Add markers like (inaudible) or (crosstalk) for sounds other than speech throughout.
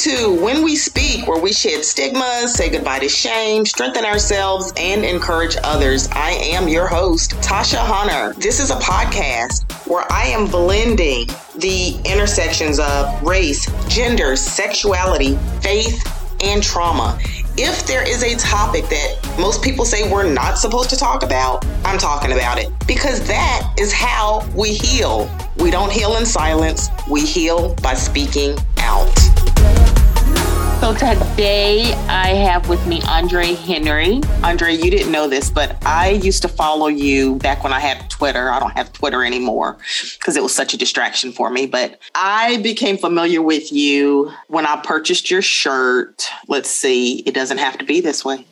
to When We Speak, where we shed stigmas, say goodbye to shame, strengthen ourselves, and encourage others. I am your host, Tasha Hunter. This is a podcast where I am blending the intersections of race, gender, sexuality, faith, and trauma. If there is a topic that most people say we're not supposed to talk about, I'm talking about it because that is how we heal. We don't heal in silence, we heal by speaking out. So today I have with me Andre Henry. Andre, you didn't know this, but I used to follow you back when I had Twitter. I don't have Twitter anymore because it was such a distraction for me. But I became familiar with you when I purchased your shirt. Let's see, it doesn't have to be this way.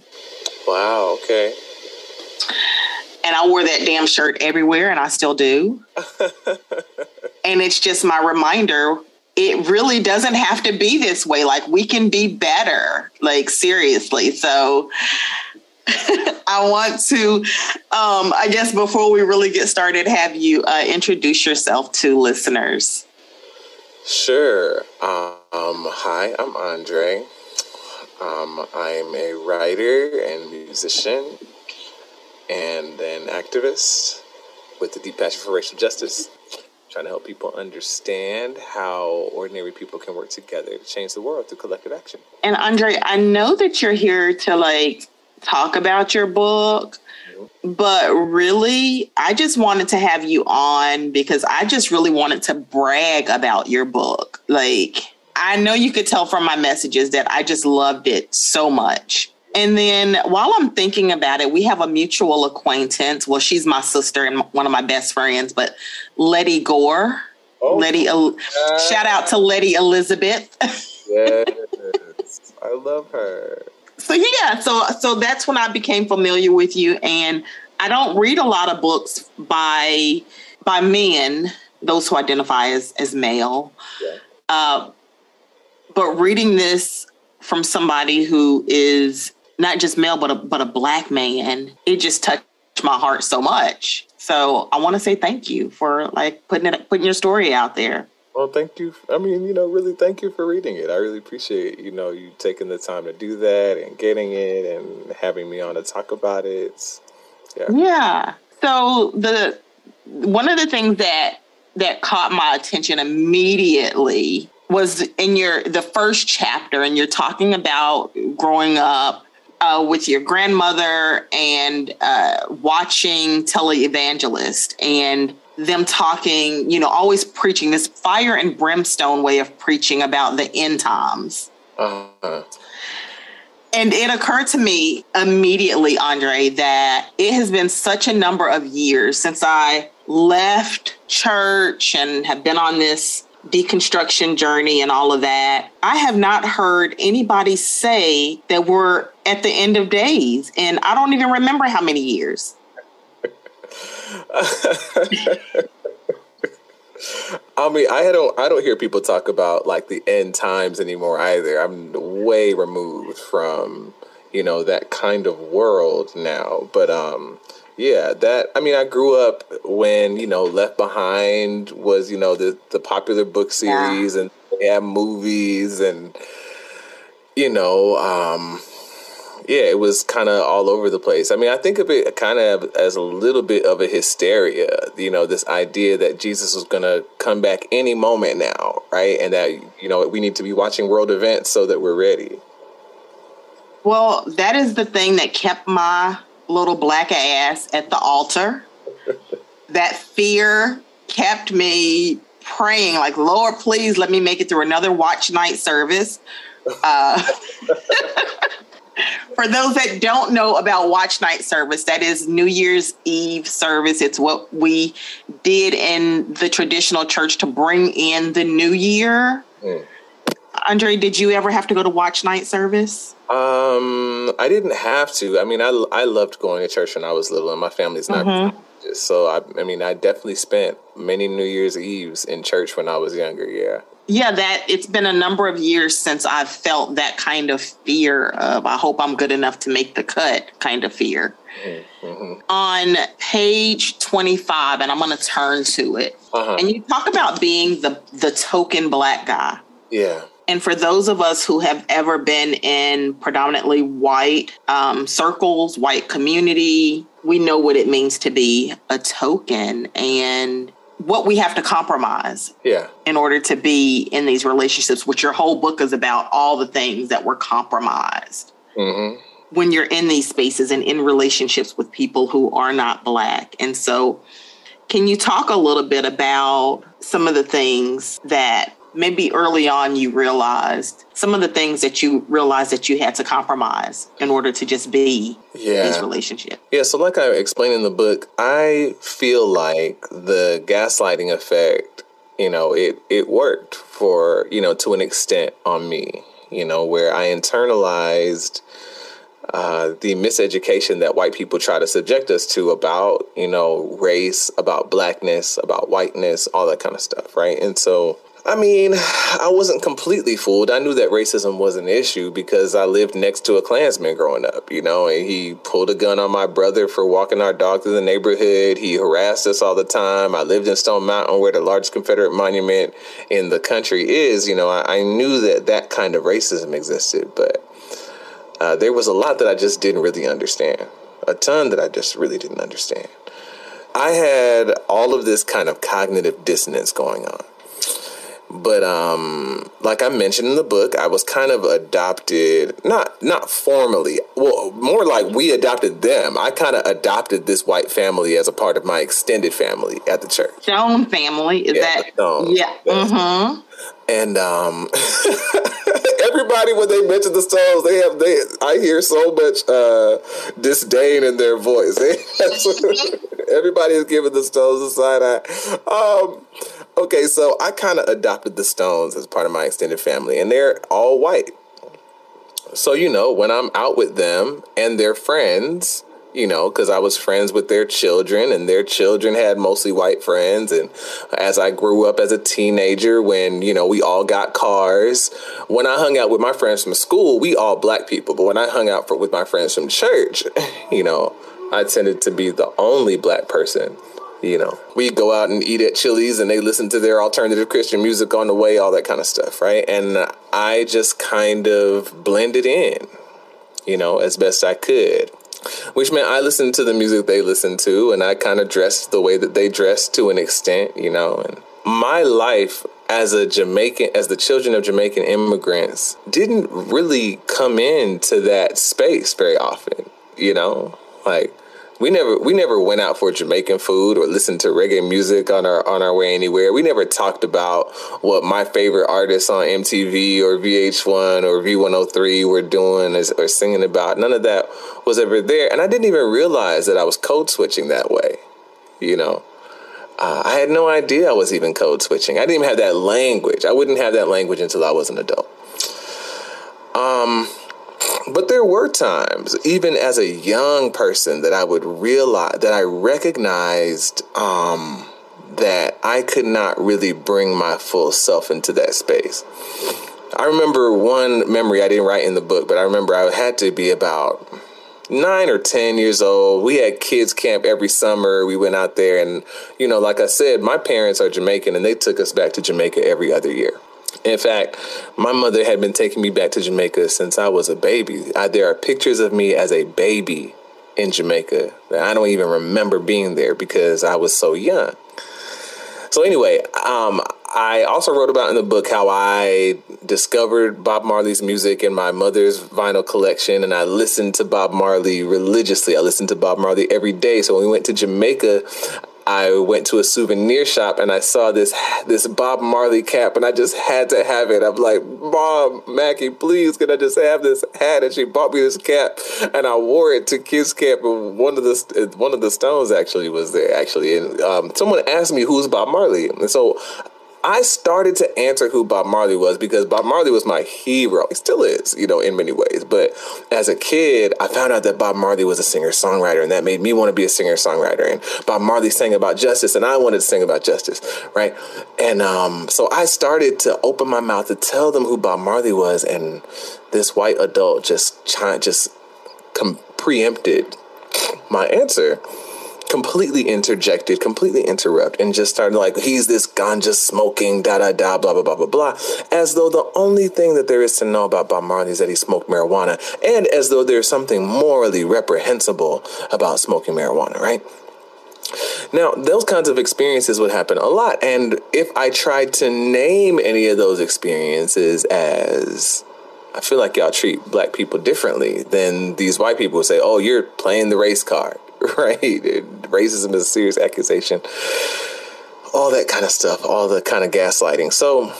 Wow, okay. And I wore that damn shirt everywhere, and I still do. (laughs) and it's just my reminder it really doesn't have to be this way. Like we can be better, like seriously. So (laughs) I want to, um, I guess before we really get started, have you uh, introduce yourself to listeners. Sure. Um, hi, I'm Andre. Um, I'm a writer and musician and an activist with the Deep Passion for Racial Justice trying to help people understand how ordinary people can work together to change the world through collective action. And Andre, I know that you're here to like talk about your book, mm-hmm. but really, I just wanted to have you on because I just really wanted to brag about your book. Like, I know you could tell from my messages that I just loved it so much. And then while I'm thinking about it, we have a mutual acquaintance. Well, she's my sister and one of my best friends, but Letty Gore. Oh, Letty, uh, shout out to Letty Elizabeth. yes, I love her. So yeah, so so that's when I became familiar with you, and I don't read a lot of books by by men, those who identify as as male. Yeah. Uh, but reading this from somebody who is not just male, but a, but a black man, it just touched my heart so much. So I want to say thank you for like putting it, putting your story out there. Well, thank you. I mean, you know, really thank you for reading it. I really appreciate, you know, you taking the time to do that and getting it and having me on to talk about it. yeah. Yeah. So the one of the things that that caught my attention immediately was in your the first chapter and you're talking about growing up uh, with your grandmother and uh, watching televangelist and them talking, you know, always preaching this fire and brimstone way of preaching about the end times. Uh-huh. And it occurred to me immediately, Andre, that it has been such a number of years since I left church and have been on this deconstruction journey and all of that, I have not heard anybody say that we're at the end of days. And I don't even remember how many years. (laughs) I mean, I don't I don't hear people talk about like the end times anymore either. I'm way removed from, you know, that kind of world now. But um yeah, that I mean, I grew up when you know Left Behind was you know the the popular book series, yeah. and they had movies, and you know, um, yeah, it was kind of all over the place. I mean, I think of it kind of as a little bit of a hysteria, you know, this idea that Jesus was going to come back any moment now, right? And that you know we need to be watching world events so that we're ready. Well, that is the thing that kept my little black ass at the altar. (laughs) that fear kept me praying, like, Lord, please let me make it through another watch night service. Uh, (laughs) for those that don't know about watch night service, that is New Year's Eve service. It's what we did in the traditional church to bring in the new year. Mm. Andre, did you ever have to go to watch night service? Um, I didn't have to. I mean, I, I loved going to church when I was little, and my family's not mm-hmm. So, I, I mean, I definitely spent many New Year's Eves in church when I was younger. Yeah. Yeah, that it's been a number of years since I've felt that kind of fear of I hope I'm good enough to make the cut kind of fear. Mm-hmm. On page 25, and I'm going to turn to it, uh-huh. and you talk about being the the token black guy. Yeah And for those of us who have ever been in predominantly white um, circles, white community, we know what it means to be a token and what we have to compromise yeah. in order to be in these relationships, which your whole book is about all the things that were compromised. Mm-hmm. When you're in these spaces and in relationships with people who are not Black. And so, can you talk a little bit about some of the things that maybe early on you realized some of the things that you realized that you had to compromise in order to just be yeah. these relationships. Yeah, so like I explained in the book, I feel like the gaslighting effect, you know, it it worked for, you know, to an extent on me, you know, where I internalized uh, the miseducation that white people try to subject us to about, you know, race, about blackness, about whiteness, all that kind of stuff, right? And so I mean, I wasn't completely fooled. I knew that racism was an issue because I lived next to a Klansman growing up, you know, and he pulled a gun on my brother for walking our dog through the neighborhood. He harassed us all the time. I lived in Stone Mountain where the largest Confederate monument in the country is. You know, I, I knew that that kind of racism existed, but uh, there was a lot that I just didn't really understand. A ton that I just really didn't understand. I had all of this kind of cognitive dissonance going on but um like i mentioned in the book i was kind of adopted not not formally well more like we adopted them. I kind of adopted this white family as a part of my extended family at the church. Stone family is yeah, that Stone. yeah mm-hmm. and um (laughs) everybody when they mention the stones they have they i hear so much uh disdain in their voice. (laughs) Everybody is giving the stones a side eye um Okay, so I kind of adopted the Stones as part of my extended family, and they're all white. So, you know, when I'm out with them and their friends, you know, because I was friends with their children, and their children had mostly white friends. And as I grew up as a teenager, when, you know, we all got cars, when I hung out with my friends from school, we all black people. But when I hung out for, with my friends from church, (laughs) you know, I tended to be the only black person you know, we go out and eat at Chili's and they listen to their alternative Christian music on the way, all that kind of stuff, right? And I just kind of blended in, you know, as best I could. Which meant I listened to the music they listened to and I kind of dressed the way that they dressed to an extent, you know. And my life as a Jamaican, as the children of Jamaican immigrants, didn't really come into that space very often, you know? Like, we never we never went out for Jamaican food or listened to reggae music on our on our way anywhere. We never talked about what my favorite artists on MTV or VH1 or V103 were doing or singing about. None of that was ever there, and I didn't even realize that I was code switching that way. You know, uh, I had no idea I was even code switching. I didn't even have that language. I wouldn't have that language until I was an adult. Um but there were times, even as a young person, that I would realize that I recognized um, that I could not really bring my full self into that space. I remember one memory I didn't write in the book, but I remember I had to be about nine or 10 years old. We had kids camp every summer. We went out there, and, you know, like I said, my parents are Jamaican and they took us back to Jamaica every other year. In fact, my mother had been taking me back to Jamaica since I was a baby. I, there are pictures of me as a baby in Jamaica that I don't even remember being there because I was so young. So anyway, um, I also wrote about in the book how I discovered Bob Marley's music in my mother's vinyl collection, and I listened to Bob Marley religiously. I listened to Bob Marley every day. So when we went to Jamaica, I went to a souvenir shop and I saw this this Bob Marley cap and I just had to have it. I'm like, Mom, Mackie, please, can I just have this hat? And she bought me this cap and I wore it to kids camp. And one of the one of the stones actually was there actually, and um, someone asked me who's Bob Marley, and so I started to answer who Bob Marley was because Bob Marley was my hero. He still is, you know, in many ways. But as a kid, I found out that Bob Marley was a singer songwriter, and that made me want to be a singer songwriter. And Bob Marley sang about justice, and I wanted to sing about justice, right? And um, so I started to open my mouth to tell them who Bob Marley was, and this white adult just just preempted my answer completely interjected, completely interrupt, and just started like, he's this ganja smoking, da da da, blah, blah, blah, blah, blah. As though the only thing that there is to know about Bob Marley is that he smoked marijuana, and as though there's something morally reprehensible about smoking marijuana, right? Now, those kinds of experiences would happen a lot. And if I tried to name any of those experiences as I feel like y'all treat black people differently than these white people say, oh, you're playing the race card, (laughs) right? Racism is a serious accusation. All that kind of stuff, all the kind of gaslighting. So,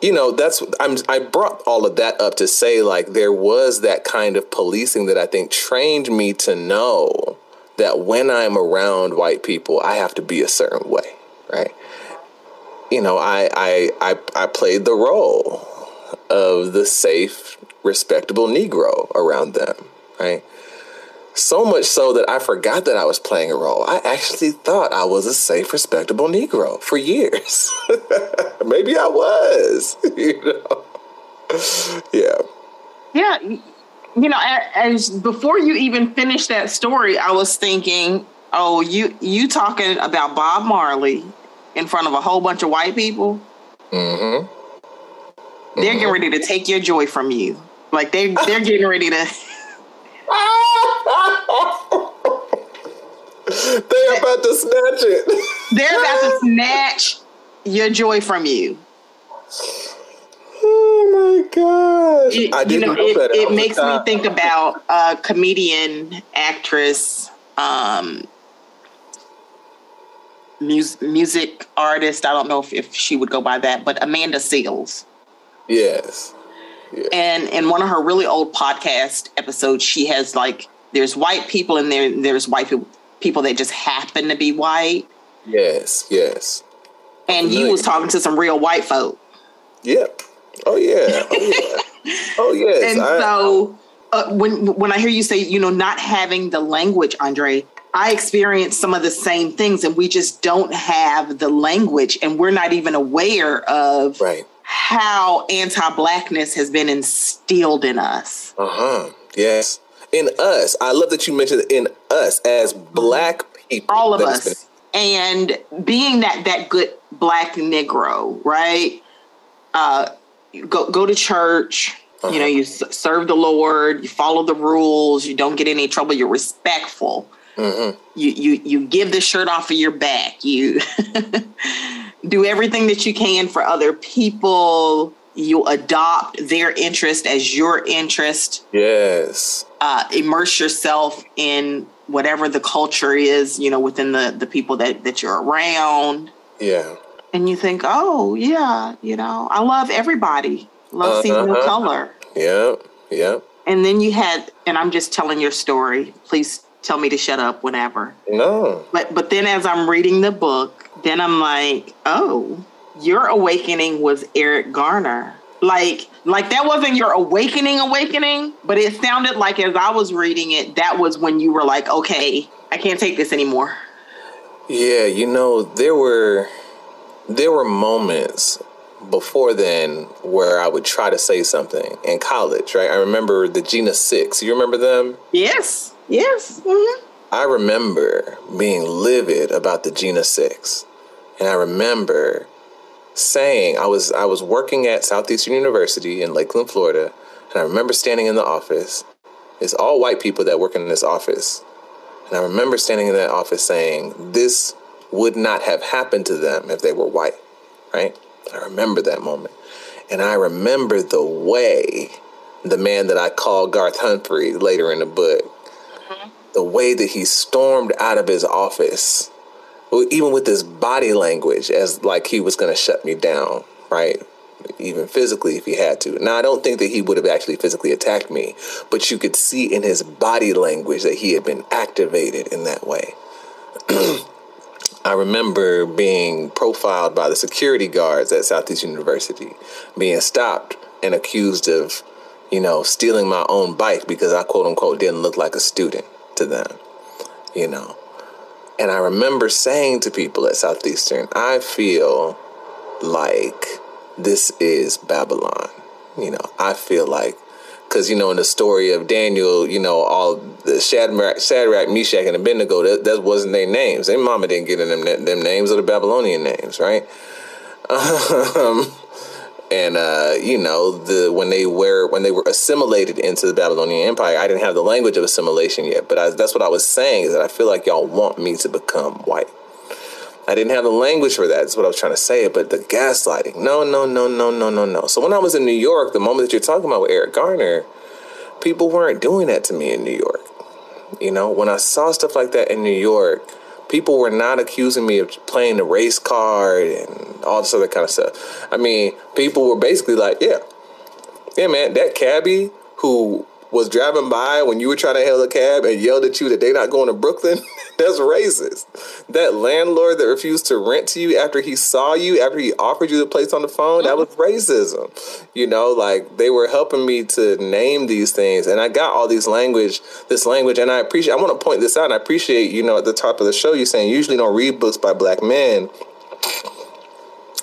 you know, that's I'm I brought all of that up to say like there was that kind of policing that I think trained me to know that when I'm around white people, I have to be a certain way, right? You know, I I I, I played the role of the safe, respectable Negro around them, right? So much so that I forgot that I was playing a role. I actually thought I was a safe, respectable Negro for years. (laughs) Maybe I was, (laughs) you know. Yeah. Yeah. You know, as before you even finished that story, I was thinking, oh, you you talking about Bob Marley in front of a whole bunch of white people? Mm-hmm. They're getting ready to take your joy from you. Like they they're getting ready to. (laughs) (laughs) they're about to snatch it. They're about to (laughs) snatch your joy from you. Oh my gosh! It, I didn't you know, know it, it makes me think about a comedian, actress, um, music, music artist. I don't know if, if she would go by that, but Amanda Seales. Yes. Yeah. And in one of her really old podcast episodes, she has like there's white people and there there's white people people that just happen to be white. Yes, yes. And you was talking to some real white folk. Yep. Oh yeah. Oh yeah. (laughs) oh yes. And I, so uh, when when I hear you say you know not having the language, Andre, I experience some of the same things, and we just don't have the language, and we're not even aware of right how anti-blackness has been instilled in us. Uh-huh. Yes. In us. I love that you mentioned in us as black people. All of us. And being that that good black negro, right? Uh go go to church, uh-huh. you know, you serve the Lord, you follow the rules, you don't get any trouble, you're respectful. Mm-hmm. You you you give the shirt off of your back. You (laughs) do everything that you can for other people. You adopt their interest as your interest. Yes. Uh, immerse yourself in whatever the culture is, you know, within the the people that that you're around. Yeah. And you think, oh yeah, you know, I love everybody. Love uh-huh. seeing no color. Yeah. Yeah. And then you had, and I'm just telling your story. Please tell me to shut up whenever. No. But but then as I'm reading the book, then I'm like, oh, your awakening was Eric Garner. Like like that wasn't your awakening awakening, but it sounded like as I was reading it, that was when you were like, okay, I can't take this anymore. Yeah, you know, there were there were moments before then where I would try to say something in college, right? I remember the Jena Six. You remember them? Yes. Yes. Mm-hmm. I remember being livid about the Jena Six, and I remember saying I was I was working at Southeastern University in Lakeland, Florida, and I remember standing in the office. It's all white people that work in this office, and I remember standing in that office saying this would not have happened to them if they were white, right? I remember that moment, and I remember the way the man that I call Garth Humphrey later in the book mm-hmm. the way that he stormed out of his office, even with his body language, as like he was going to shut me down, right? Even physically, if he had to. Now, I don't think that he would have actually physically attacked me, but you could see in his body language that he had been activated in that way. (clears throat) I remember being profiled by the security guards at Southeast University, being stopped and accused of, you know, stealing my own bike because I quote unquote didn't look like a student to them, you know. And I remember saying to people at Southeastern, I feel like this is Babylon. You know, I feel like because you know in the story of Daniel, you know all the Shadrach, Shadrach Meshach, and Abednego, that, that wasn't their names. Their mama didn't get them them names or the Babylonian names, right? (laughs) Um, and uh, you know the when they were when they were assimilated into the Babylonian Empire, I didn't have the language of assimilation yet. But I, that's what I was saying is that I feel like y'all want me to become white. I didn't have the language for that. That's what I was trying to say. But the gaslighting, no, no, no, no, no, no, no. So when I was in New York, the moment that you're talking about with Eric Garner, people weren't doing that to me in New York. You know, when I saw stuff like that in New York, people were not accusing me of playing the race card and all this other kind of stuff. I mean, people were basically like, yeah, yeah, man, that cabbie who was driving by when you were trying to hail a cab and yelled at you that they're not going to Brooklyn, (laughs) that's racist. That landlord that refused to rent to you after he saw you, after he offered you the place on the phone, that mm-hmm. was racism. You know, like they were helping me to name these things. And I got all these language, this language, and I appreciate, I want to point this out, and I appreciate, you know, at the top of the show, you're saying usually don't read books by black men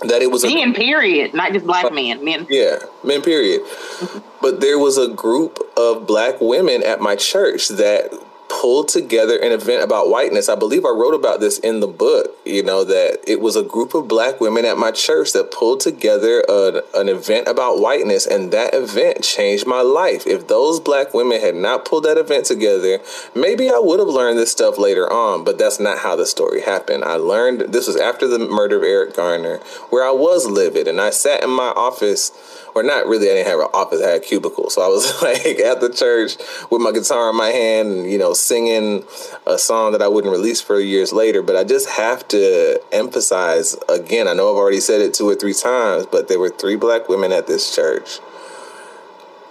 that it was men, a, period, not just black men, men. Yeah, men, period. Mm-hmm. but there was a group of black women at my church that pulled together an event about whiteness. I believe I wrote about this in the book, you know, that it was a group of black women at my church that pulled together a, an event about whiteness, and that event changed my life. If those black women had not pulled that event together, maybe I would have learned this stuff later on, but that's not how the story happened. I learned this was after the murder of Eric Garner, where I was livid, and I sat in my office or not really. I didn't have an office; I had a cubicle. So I was (laughs) like at the church with my guitar in my hand, and you know, singing a song that I wouldn't release for years later. But I just have to emphasize again. I know I've already said it two or three times, but there were three black women at this church.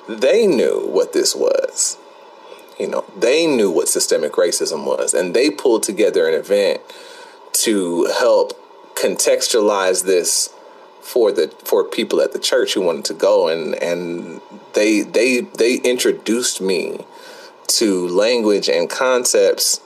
They knew what this was. You know, they knew what systemic racism was, and they pulled together an event to help contextualize this for the for people at the church who wanted to go and and they they they introduced me to language and concepts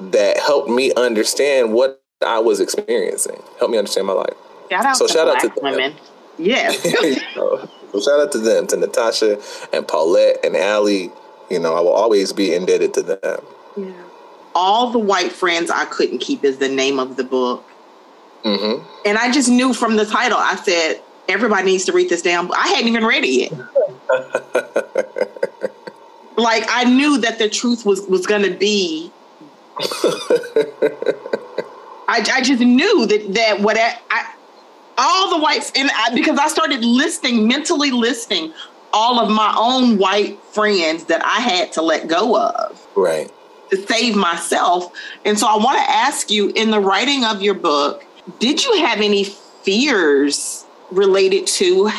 that helped me understand what I was experiencing. Helped me understand my life. Shout out so to shout out to women. Yes. (laughs) so, so shout out to them, to Natasha and Paulette and Allie. You know, I will always be indebted to them. Yeah. All the white friends I couldn't keep is the name of the book. Mm-hmm. And I just knew from the title, I said, everybody needs to read this damn I hadn't even read it yet. (laughs) like I knew that the truth was was gonna be (laughs) I, I just knew that that what I, I all the whites and I, because I started listing mentally listing all of my own white friends that I had to let go of. Right. To save myself. And so I want to ask you in the writing of your book, did you have any fears related to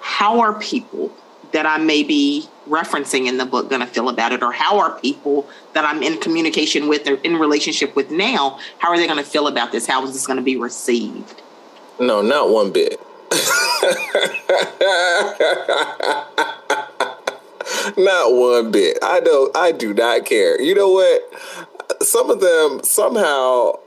how are people that I may be referencing in the book going to feel about it, or how are people that I'm in communication with or in relationship with now, how are they going to feel about this? How is this going to be received? No, not one bit. (laughs) not one bit. I don't. I do not care. You know what? Some of them somehow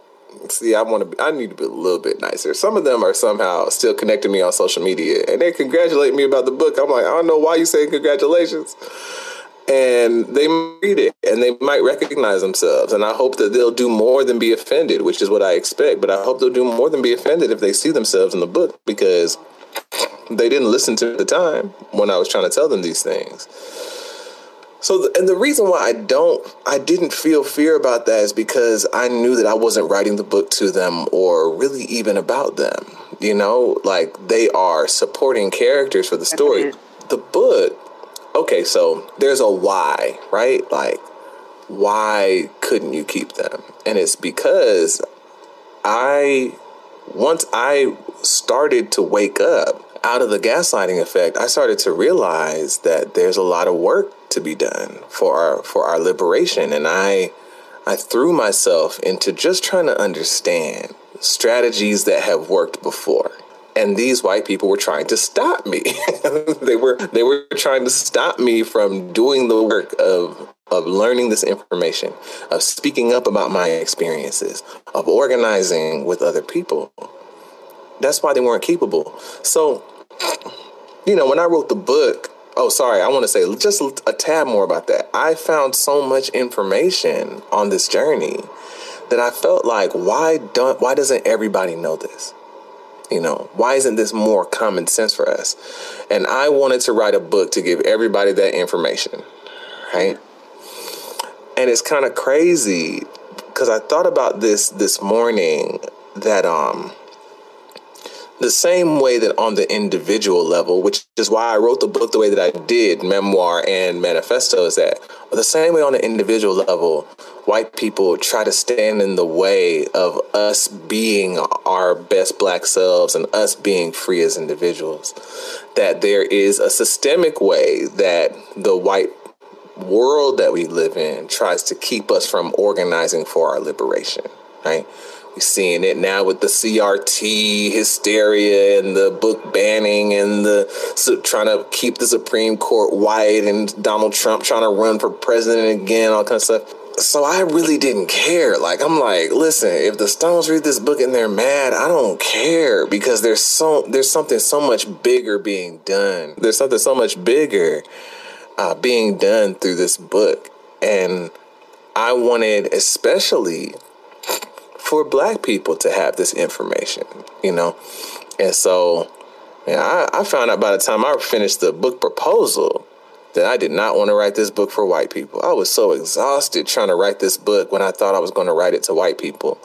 see, I want to. Be, I need to be a little bit nicer. Some of them are somehow still connecting me on social media, and they congratulate me about the book. I'm like, I don't know why you saying congratulations. And they read it and they might recognize themselves. And I hope that they'll do more than be offended, which is what I expect. But I hope they'll do more than be offended if they see themselves in the book because they didn't listen to the time when I was trying to tell them these things. So, and the reason why I don't, I didn't feel fear about that is because I knew that I wasn't writing the book to them or really even about them. You know, like they are supporting characters for the story. The book, okay, so there's a why, right? Like, why couldn't you keep them? And it's because I, once I started to wake up out of the gaslighting effect, I started to realize that there's a lot of work to be done for our for our liberation and I I threw myself into just trying to understand strategies that have worked before. And these white people were trying to stop me. (laughs) they were they were trying to stop me from doing the work of of learning this information, of speaking up about my experiences, of organizing with other people. That's why they weren't capable. So, you know, when I wrote the book, oh, sorry, I want to say just a tad more about that. I found so much information on this journey that I felt like, why don't, why doesn't everybody know this? You know, why isn't this more common sense for us? And I wanted to write a book to give everybody that information, right? And it's kind of crazy because I thought about this this morning that um the same way that on the individual level, which is why I wrote the book the way that I did, memoir and manifesto, is that the same way on the individual level, white people try to stand in the way of us being our best black selves and us being free as individuals. That there is a systemic way that the white world that we live in tries to keep us from organizing for our liberation, right? We're seeing it now with the CRT hysteria and the book banning and the so trying to keep the Supreme Court white and Donald Trump trying to run for president again, all kind of stuff. So I really didn't care. Like I'm like, listen, if the Stones read this book and they're mad, I don't care because there's so there's something so much bigger being done. There's something so much bigger uh, being done through this book, and I wanted especially for black people to have this information, you know? And so, yeah, I, I found out by the time I finished the book proposal that I did not want to write this book for white people. I was so exhausted trying to write this book when I thought I was going to write it to white people.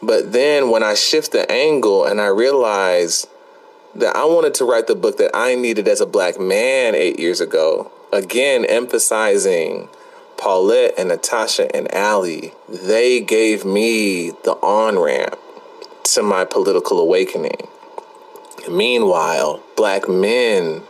But then when I shift the angle and I realized that I wanted to write the book that I needed as a black man eight years ago, again, emphasizing Paulette and Natasha and Allie, they gave me the on ramp to my political awakening. Meanwhile, black men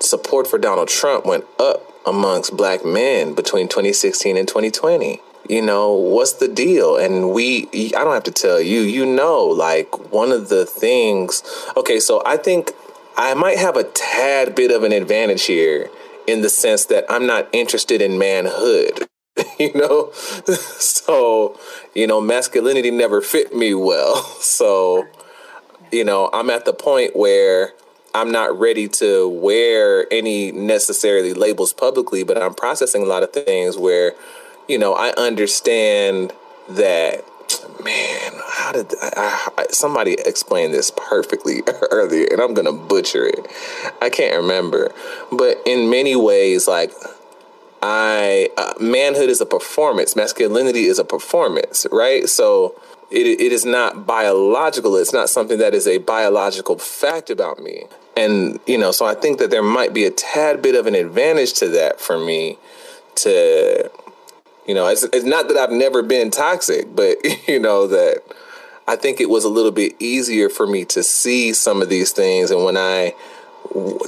support for Donald Trump went up amongst black men between 2016 and 2020. You know, what's the deal? And we, I don't have to tell you, you know, like one of the things, okay, so I think I might have a tad bit of an advantage here in the sense that I'm not interested in manhood. (laughs) you know? so, you know, masculinity never fit me well. (laughs) So, you know, I'm at the point where I'm not ready to wear any necessarily labels publicly, but I'm processing a lot of things where, you know, I understand that man, how did I, I, somebody explain this perfectly (laughs) earlier? And I'm gonna butcher it. I can't remember, but in many ways, like I uh, manhood is a performance, masculinity is a performance, right? So it it is not biological. It's not something that is a biological fact about me. And you know, so I think that there might be a tad bit of an advantage to that for me to you know, it's, it's not that I've never been toxic, but (laughs) you know that I think it was a little bit easier for me to see some of these things. And when I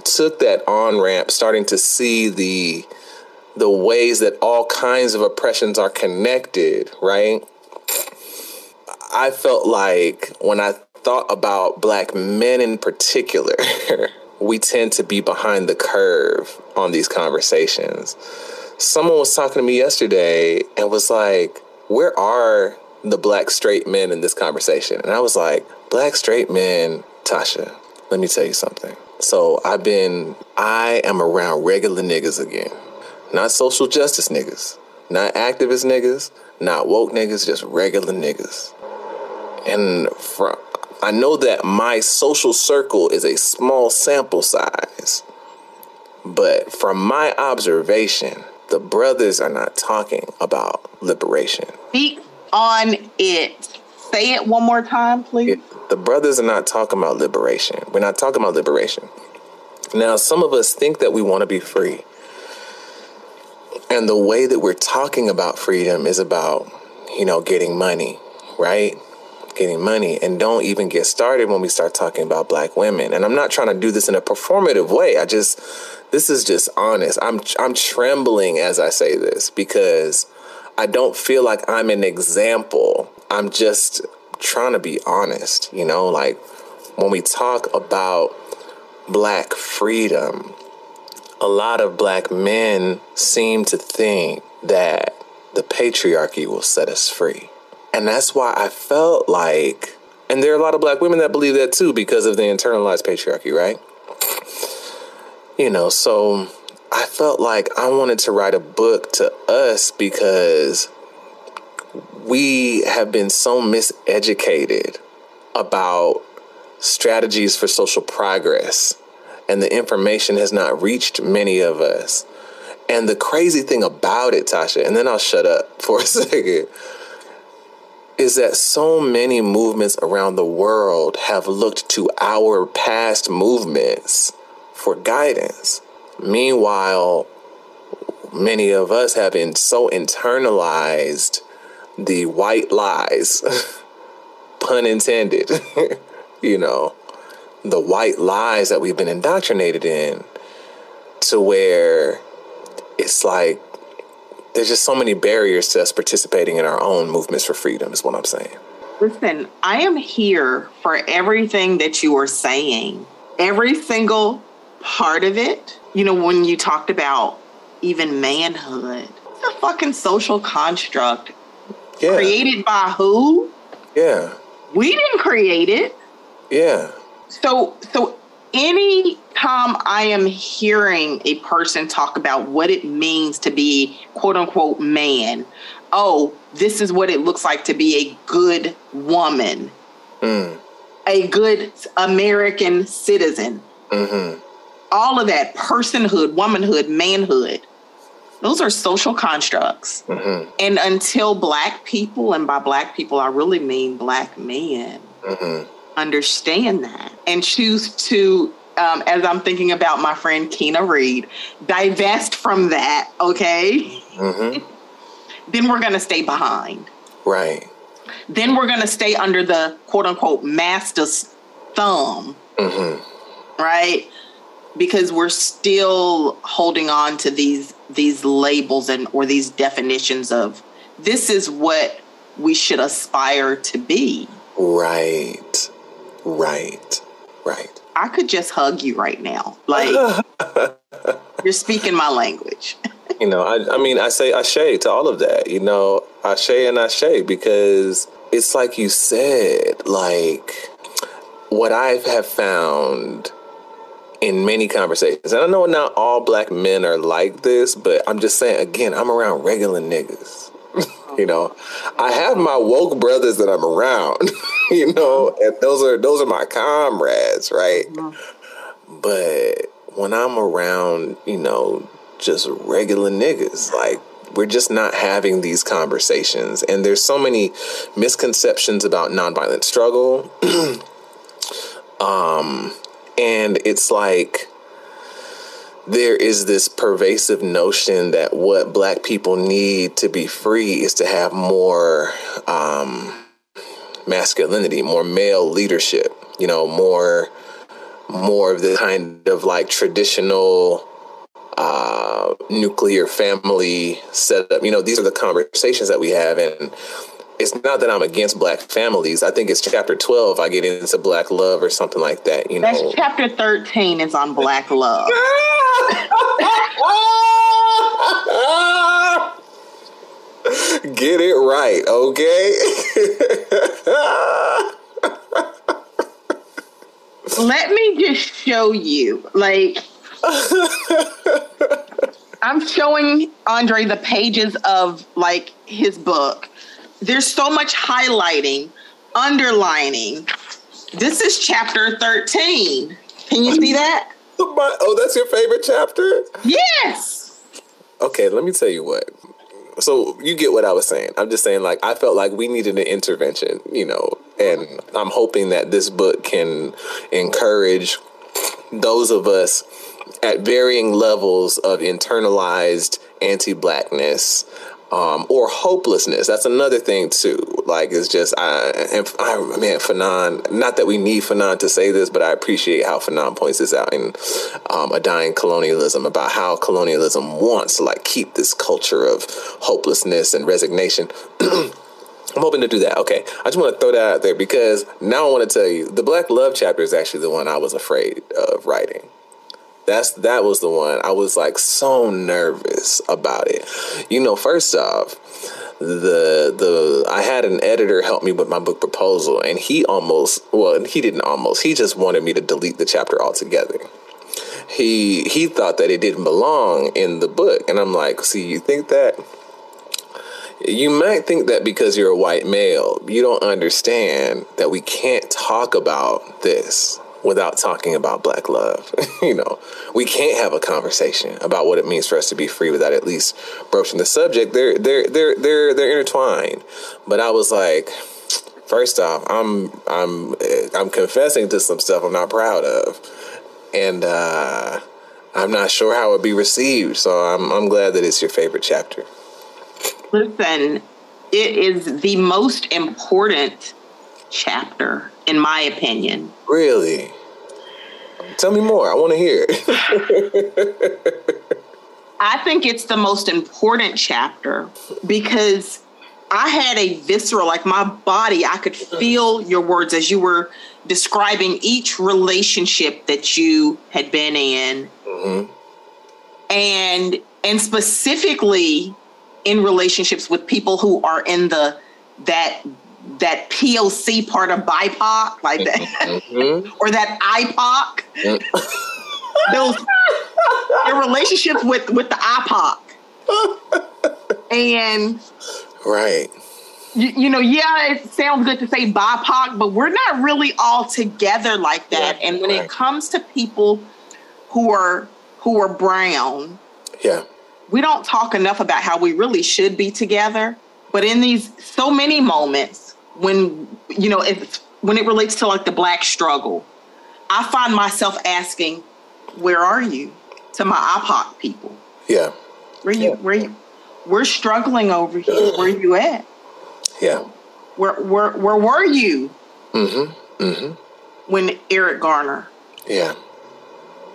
took that on ramp, starting to see the the ways that all kinds of oppressions are connected, right? I felt like when I thought about black men in particular, (laughs) we tend to be behind the curve on these conversations someone was talking to me yesterday and was like, Where are the black straight men in this conversation? And I was like, Black straight men, Tasha, let me tell you something. So I've been, I am around regular niggas again. Not social justice niggas, not activist niggas, not woke niggas, just regular niggas. And from, I know that my social circle is a small sample size, but from my observation, the brothers are not talking about liberation. Speak on it. Say it one more time, please. It, the brothers are not talking about liberation. We're not talking about liberation. Now, some of us think that we want to be free. And the way that we're talking about freedom is about, you know, getting money, right? Getting money. And don't even get started when we start talking about black women. And I'm not trying to do this in a performative way. I just this is just honest. I'm I'm trembling as I say this because I don't feel like I'm an example. I'm just trying to be honest, you know, like when we talk about black freedom, a lot of black men seem to think that the patriarchy will set us free. And that's why I felt like, and there are a lot of black women that believe that too because of the internalized patriarchy, right? you know, so I felt like I wanted to write a book to us because we have been so miseducated about strategies for social progress, and the information has not reached many of us. And the crazy thing about it, Tasha, and then I'll shut up (laughs) for a second, is that so many movements around the world have looked to our past movements for guidance. Meanwhile, many of us have been so internalized the white lies, (laughs) pun intended, (laughs) you know, the white lies that we've been indoctrinated in to where it's like there's just so many barriers to us participating in our own movements for freedom is what I'm saying. Listen, I am here for everything that you are saying. Every single part of it. You know, when you talked about even manhood, it's a fucking social construct. Yeah. Created by who? Yeah. We didn't create it. Yeah. So so any time I am hearing a person talk about what it means to be quote unquote man, oh, this is what it looks like to be a good woman, mm. a good American citizen. Mm-hmm. All of that personhood, womanhood, manhood, those are social constructs. Mm-hmm. And until Black people, and by Black people, I really mean Black men, mm-hmm understand that and choose to um, as I'm thinking about my friend Keena Reed, divest from that, okay? Mm-hmm. (laughs) then we're going to stay behind. Right. Then we're going to stay under the quote unquote master's thumb. Mm-hmm. Right? Because we're still holding on to these these labels and or these definitions of this is what we should aspire to be. Right. Right. Right. I could just hug you right now. Like (laughs) you're speaking my language. you know, I, I mean, I say ashe to all of that. You know, ashe and ashe because it's like you said, like what I have found in many conversations, and I know not all black men are like this, but I'm just saying again, I'm around regular niggas. (laughs) You know, I have my woke brothers that I'm around. (laughs) you know, and those are those are my comrades, right? Mm-hmm. But when I'm around, you know, just regular niggas, like we're just not having these conversations, and there's so many misconceptions about nonviolent struggle. (clears throat) um, and it's like there is this pervasive notion that what black people need to be free is to have more um, masculinity, more male leadership, you know, more more of the kind of like traditional uh, nuclear family setup. You know, these are the conversations that we have and it's not that I'm against black families. I think it's chapter 12 I get into black love or something like that, you know. That's chapter 13 is on black love. (laughs) Get it right, okay? Let me just show you. Like I'm showing Andre the pages of like his book there's so much highlighting, underlining. This is chapter 13. Can you see that? Oh, that's your favorite chapter? Yes. Okay, let me tell you what. So you get what I was saying. I'm just saying, like, I felt like we needed an intervention, you know, and I'm hoping that this book can encourage those of us at varying levels of internalized anti blackness um, or hopelessness. That's another thing too. Like it's just I and I man Fanon. Not that we need Fanon to say this, but I appreciate how Fanon points this out in um, a dying colonialism about how colonialism wants to like keep this culture of hopelessness and resignation. (clears throat) I'm hoping to do that. Okay, I just want to throw that out there because now I want to tell you the Black Love chapter is actually the one I was afraid of writing. That's that was the one. I was like so nervous about it. You know, first off, the the I had an editor help me with my book proposal and he almost well, he didn't almost. He just wanted me to delete the chapter altogether. he he thought that it didn't belong in the book, and I'm like, see, you think that you might think that because you're a white male, you don't understand that we can't talk about this without talking about black love. (laughs) you know, we can't have a conversation about what it means for us to be free without at least broaching the subject. They're they're they're they're they're intertwined. But I was like, first off, I'm I'm I'm confessing to some stuff I'm not proud of. And uh I'm not sure how it would be received, so I'm I'm glad that it's your favorite chapter. Listen, it is the most important chapter, in my opinion. Really? Tell me more. I want to hear (laughs) I think it's the most important chapter because I had a visceral, like my body, I could feel your words as you were describing each relationship that you had been in. Mm-hmm. And and specifically in relationships with people who are in the that that POC part of BIPOC, like that, mm-hmm. (laughs) or that IPOC. Mm-hmm. (laughs) Those your relationships with with the IPOC, and right. You, you, know, yeah, it sounds good to say BIPOC, but we're not really all together like that. Yeah, and when right. it comes to people who are who are brown, yeah, we don't talk enough about how we really should be together. But in these so many moments when you know if when it relates to like the black struggle, I find myself asking, "Where are you?" to my IPOC people. Yeah. Where you? Yeah. Where you? We're struggling over here. Where you at? Yeah. Where where where were you? Mm-hmm. Mm-hmm. When Eric Garner. Yeah.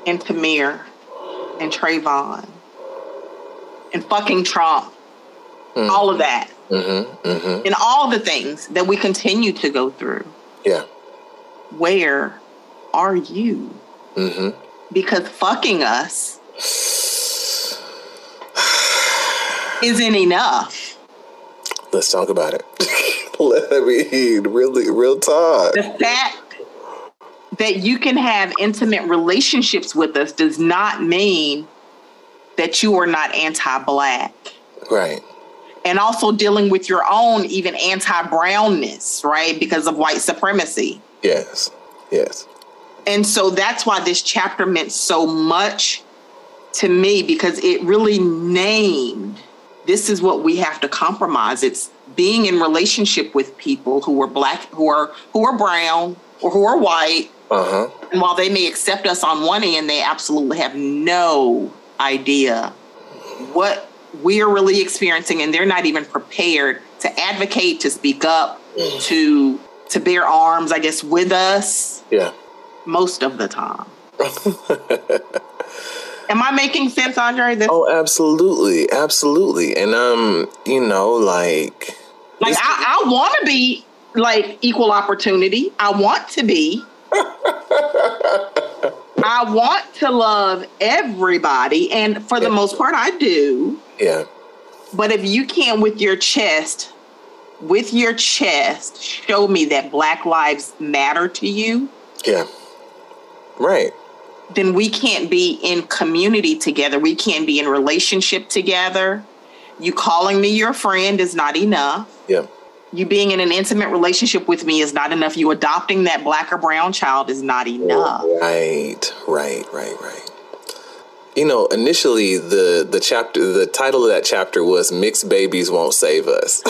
And Tamir and Trayvon and fucking Trump, mm-hmm. all of that, mm-hmm. Mm-hmm. and all the things that we continue to go through. Yeah. Where are you? Mm-hmm. Because fucking us (sighs) isn't enough. Let's talk about it. (laughs) Let me really real talk. The fact that you can have intimate relationships with us does not mean that you are not anti-black. Right. And also dealing with your own even anti-brownness, right? Because of white supremacy. Yes. Yes. And so that's why this chapter meant so much to me because it really named this is what we have to compromise. It's being in relationship with people who are black, who are who are brown, or who are white. Uh-huh. And while they may accept us on one end, they absolutely have no idea what we are really experiencing and they're not even prepared to advocate to speak up mm. to to bear arms i guess with us yeah. most of the time. (laughs) Am i making sense andre? This- oh absolutely absolutely and um you know like like i, I want to be like equal opportunity. I want to be. (laughs) I want to love everybody, and for the most part, I do. Yeah. But if you can't, with your chest, with your chest, show me that Black lives matter to you. Yeah. Right. Then we can't be in community together. We can't be in relationship together. You calling me your friend is not enough. Yeah you being in an intimate relationship with me is not enough. You adopting that black or brown child is not oh, enough. Right, right, right, right. You know, initially the the chapter the title of that chapter was Mixed Babies Won't Save Us. (laughs)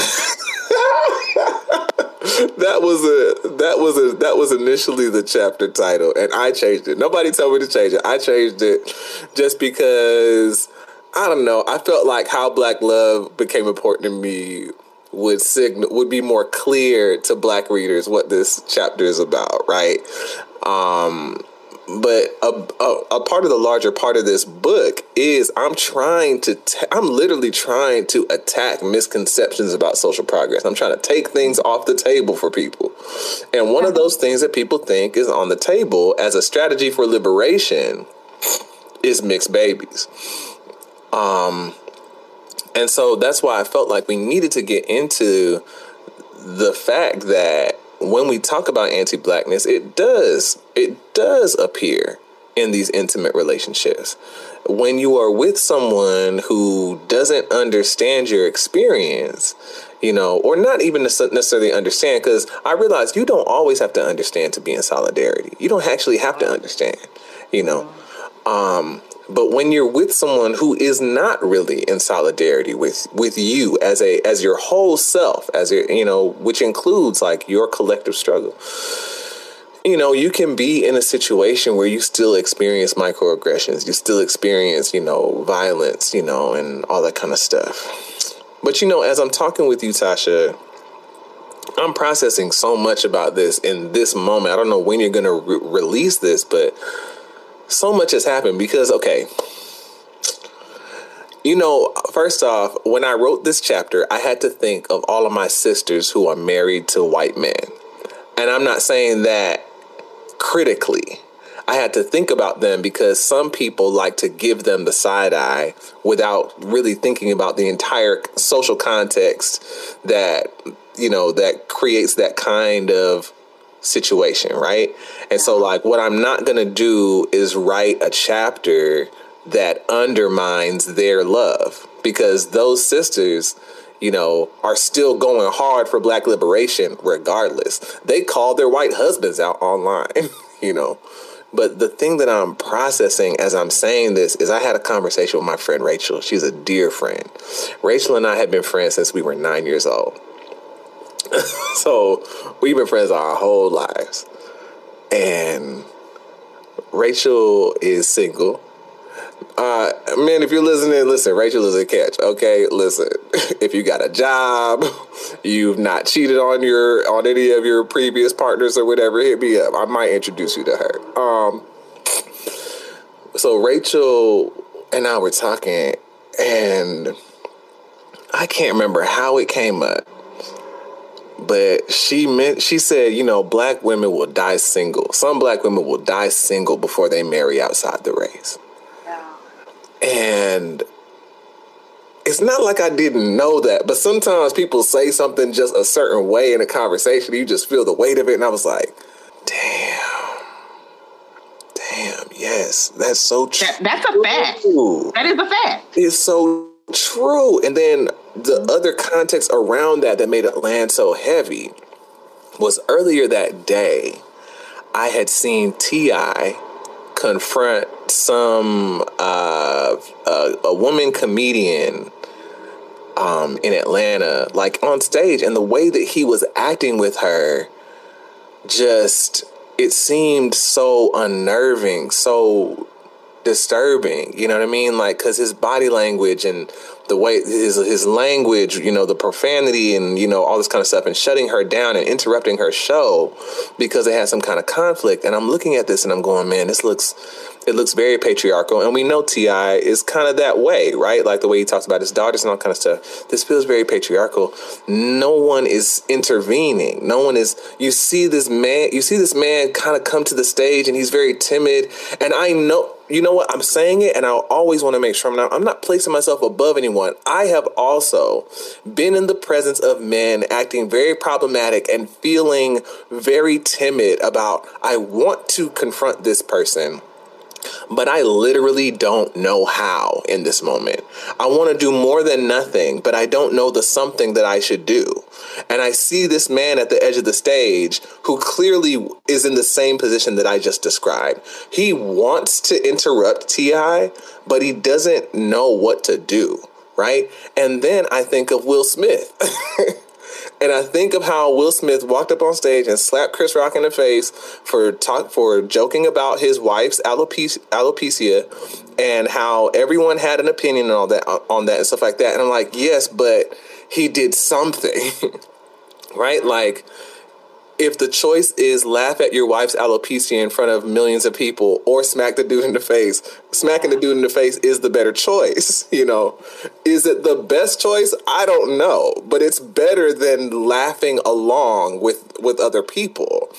that was a that was a that was initially the chapter title and I changed it. Nobody told me to change it. I changed it just because I don't know. I felt like how black love became important to me would signal would be more clear to black readers what this chapter is about, right? Um, but a, a, a, part of the larger part of this book is I'm trying to i I'm literally trying to attack misconceptions about social progress. I'm trying to take things off the table for people. And one of those things that people think is on the table as a strategy for liberation is mixed babies. Um and so that's why I felt like we needed to get into the fact that when we talk about anti-blackness, it does it does appear in these intimate relationships. When you are with someone who doesn't understand your experience, you know, or not even necessarily understand, because I realize you don't always have to understand to be in solidarity. You don't actually have to understand, you know. Um, but when you're with someone who is not really in solidarity with with you as a as your whole self, as a, you know, which includes like your collective struggle, you know, you can be in a situation where you still experience microaggressions, you still experience, you know, violence, you know, and all that kind of stuff. But you know, as I'm talking with you, Tasha, I'm processing so much about this in this moment. I don't know when you're going to re- release this, but so much has happened because, okay, you know, first off, when I wrote this chapter, I had to think of all of my sisters who are married to white men. And I'm not saying that critically. I had to think about them because some people like to give them the side eye without really thinking about the entire social context that, you know, that creates that kind of situation, right? And so, like, what I'm not going to do is write a chapter that undermines their love because those sisters, you know, are still going hard for black liberation regardless. They call their white husbands out online, (laughs) you know. But the thing that I'm processing as I'm saying this is I had a conversation with my friend Rachel. She's a dear friend. Rachel and I have been friends since we were nine years old. (laughs) so we've been friends our whole lives. And Rachel is single. Uh, man, if you're listening, listen, Rachel is a catch. Okay, listen. (laughs) If you got a job, (laughs) you've not cheated on your on any of your previous partners or whatever, hit me up. I might introduce you to her. Um, so Rachel and I were talking, and I can't remember how it came up, but she meant she said, you know, black women will die single. Some black women will die single before they marry outside the race. Yeah. And it's not like I didn't know that, but sometimes people say something just a certain way in a conversation, you just feel the weight of it, and I was like, damn. Damn, yes, that's so true. That, that's a fact. That is a fact. It's so true. And then the other context around that that made it land so heavy was earlier that day, I had seen T.I. confront some uh, a, a woman comedian um, in Atlanta, like on stage, and the way that he was acting with her, just it seemed so unnerving, so disturbing. You know what I mean? Like, cause his body language and the way his his language, you know, the profanity and you know all this kind of stuff, and shutting her down and interrupting her show because they had some kind of conflict. And I'm looking at this and I'm going, man, this looks it looks very patriarchal, and we know T.I. is kind of that way, right? Like the way he talks about his daughters and all kind of stuff. This feels very patriarchal. No one is intervening. No one is. You see this man. You see this man kind of come to the stage, and he's very timid. And I know you know what? I'm saying it, and I always want to make sure I'm not. I'm not placing myself above anyone. I have also been in the presence of men acting very problematic and feeling very timid about. I want to confront this person but I literally don't know how in this moment. I want to do more than nothing, but I don't know the something that I should do. And I see this man at the edge of the stage who clearly is in the same position that I just described. He wants to interrupt T.I., but he doesn't know what to do, right? And then I think of Will Smith. (laughs) And I think of how Will Smith walked up on stage and slapped Chris Rock in the face for talk for joking about his wife's alopecia, alopecia and how everyone had an opinion on that on that and stuff like that. And I'm like, yes, but he did something, (laughs) right? Like if the choice is laugh at your wife's alopecia in front of millions of people or smack the dude in the face, smacking the dude in the face is the better choice. (laughs) You know, is it the best choice? I don't know, but it's better than laughing along with with other people.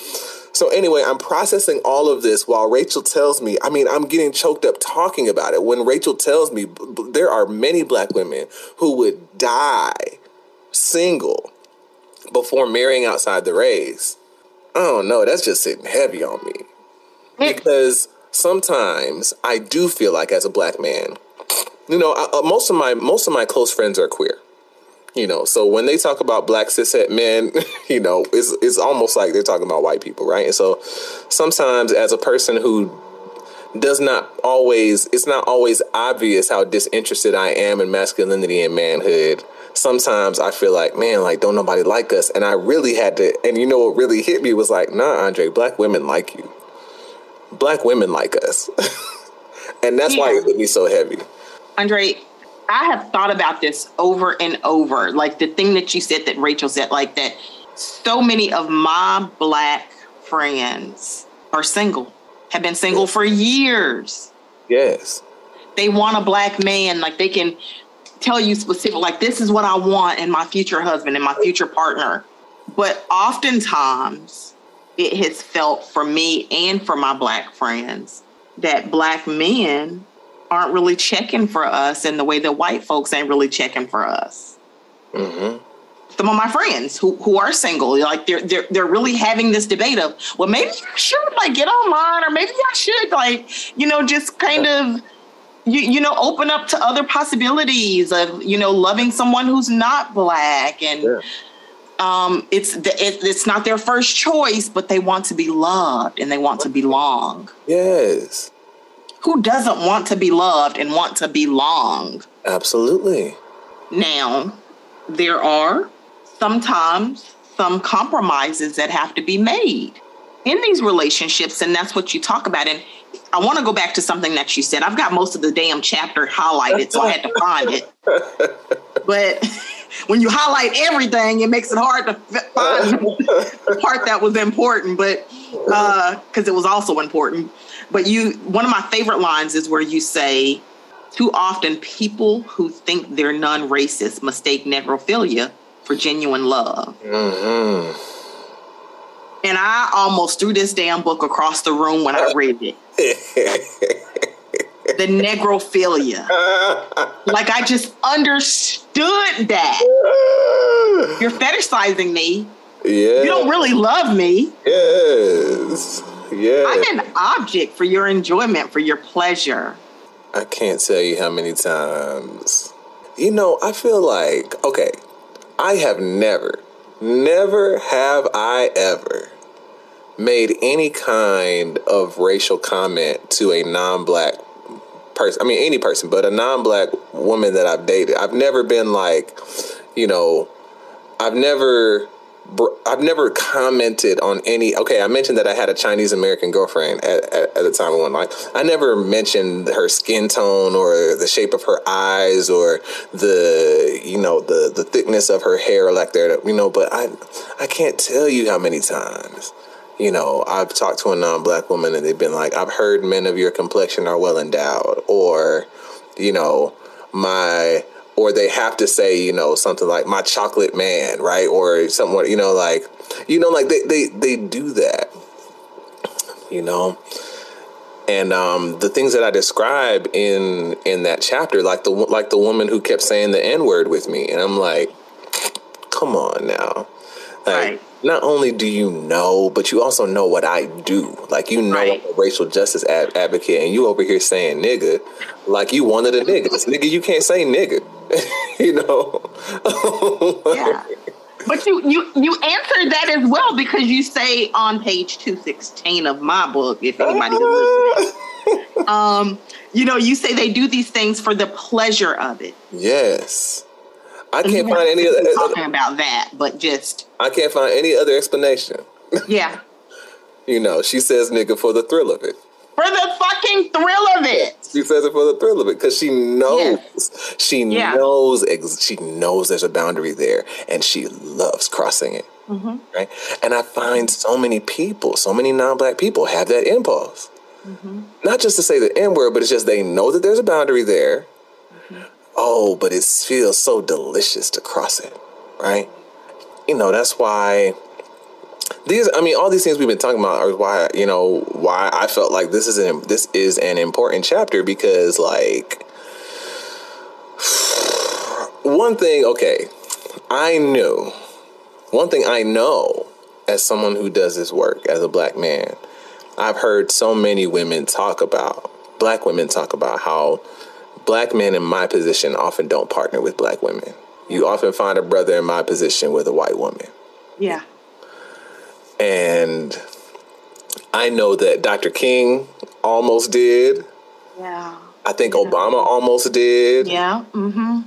So anyway, I'm processing all of this while Rachel tells me, I mean, I'm getting choked up talking about it. When Rachel tells me there are many black women who would die single before marrying outside the race. I don't know. That's just sitting heavy on me (laughs) because sometimes I do feel like as a black man, you know, I, uh, most of my most of my close friends are queer. You know, so when they talk about black cishet men, (laughs) you know, it's it's almost like they're talking about white people, right? And so sometimes as a person who does not always it's not always obvious how disinterested I am in masculinity and manhood. Sometimes I feel like, man, like don't nobody like us. And I really had to and you know what really hit me was like, nah, Andre, black women like you. Black women like us. (laughs) and that's yeah. why it hit me so heavy. Andre, I have thought about this over and over. Like the thing that you said that Rachel said, like that so many of my black friends are single, have been single for years. Yes. They want a black man, like they can tell you specific, like this is what I want in my future husband and my future partner. But oftentimes it has felt for me and for my black friends that black men aren't really checking for us in the way that white folks ain't really checking for us. Mm-hmm. Some of my friends who, who are single, like they're they're they're really having this debate of, well, maybe I should like get online, or maybe I should like, you know, just kind of you, you know open up to other possibilities of you know loving someone who's not black and yeah. um, it's the, it, it's not their first choice but they want to be loved and they want to belong yes who doesn't want to be loved and want to belong? Absolutely. Now, there are sometimes some compromises that have to be made in these relationships, and that's what you talk about. And I want to go back to something that you said. I've got most of the damn chapter highlighted, so I had to find it. (laughs) But (laughs) when you highlight everything, it makes it hard to find the (laughs) part that was important, but because uh, it was also important. But you, one of my favorite lines is where you say, too often people who think they're non racist mistake negrophilia for genuine love. Mm-hmm. And I almost threw this damn book across the room when I read it. (laughs) the negrophilia. like I just understood that. You're fetishizing me. Yeah. You don't really love me. Yes. Yeah. I'm an object for your enjoyment, for your pleasure. I can't tell you how many times. You know, I feel like, okay, I have never, never have I ever made any kind of racial comment to a non black person. I mean, any person, but a non black woman that I've dated. I've never been like, you know, I've never I've never commented on any. Okay, I mentioned that I had a Chinese American girlfriend at, at, at, the time of one life. I never mentioned her skin tone or the shape of her eyes or the you know the the thickness of her hair like that. You know, but I I can't tell you how many times. You know, I've talked to a non-black woman and they've been like, "I've heard men of your complexion are well endowed," or, you know, my or they have to say, you know, something like my chocolate man, right? Or somewhat, you know, like, you know, like they, they, they do that, you know? And um, the things that I describe in in that chapter, like the like the woman who kept saying the N word with me, and I'm like, come on now, like, right not only do you know, but you also know what I do. Like you know right. I'm a racial justice ad- advocate, and you over here saying nigga, like you one of the niggas. (laughs) nigga, you can't say nigga. (laughs) you know. (laughs) yeah. But you you you answered that as well because you say on page two sixteen of my book, if anybody listening, um, you know, you say they do these things for the pleasure of it. Yes. I can't find any other talking about that, but just I can't find any other explanation. Yeah. (laughs) you know, she says nigga for the thrill of it. For the fucking thrill of it. She says it for the thrill of it because she knows yes. she yeah. knows ex- she knows there's a boundary there, and she loves crossing it. Mm-hmm. Right, and I find so many people, so many non-black people have that impulse. Mm-hmm. Not just to say the N word, but it's just they know that there's a boundary there oh, but it feels so delicious to cross it, right? You know, that's why these I mean all these things we've been talking about are why, you know, why I felt like this is an this is an important chapter because like one thing, okay, I knew one thing I know as someone who does this work as a black man I've heard so many women talk about, black women talk about how black men in my position often don't partner with black women. You often find a brother in my position with a white woman. Yeah. And I know that Dr. King almost did. Yeah. I think Obama almost did. Yeah. Mm-hmm.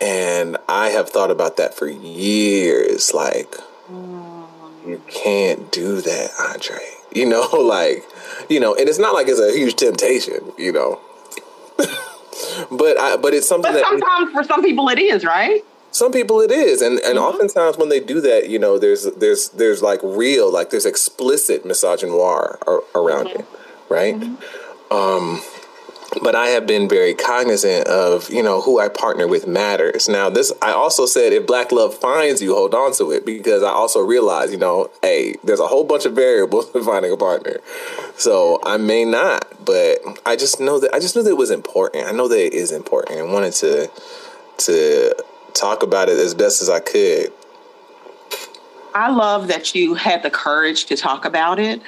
And I have thought about that for years. Like, Mm. you can't do that, Andre. (laughs) You know, (laughs) like, you know, and it's not like it's a huge temptation, you know. (laughs) but I, but it's something But that sometimes for some people it is, right? some people it is and and Mm-hmm. oftentimes when they do that you know there's there's there's like real like there's explicit misogynoir ar- around Mm-hmm. it right um but I have been very cognizant of, you know, who I partner with matters. Now, this, I also said if black love finds you, hold on to it because I also realize, you know, hey, there's a whole bunch of variables (laughs) in finding a partner. So I may not, but I just know that, I just knew that it was important. I know that it is important and wanted to, to talk about it as best as I could. I love that you had the courage to talk about it.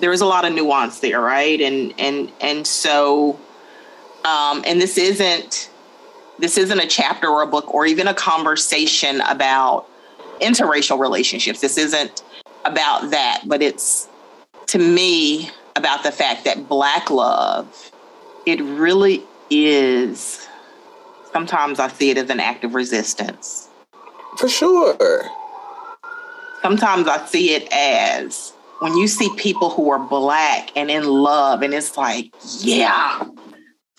There is a lot of nuance there, right? And and and so um and this isn't this isn't a chapter or a book or even a conversation about interracial relationships. This isn't about that, but it's to me about the fact that black love it really is sometimes I see it as an act of resistance. For sure. sometimes I see it as when you see people who are black and in love, and it's like, yeah,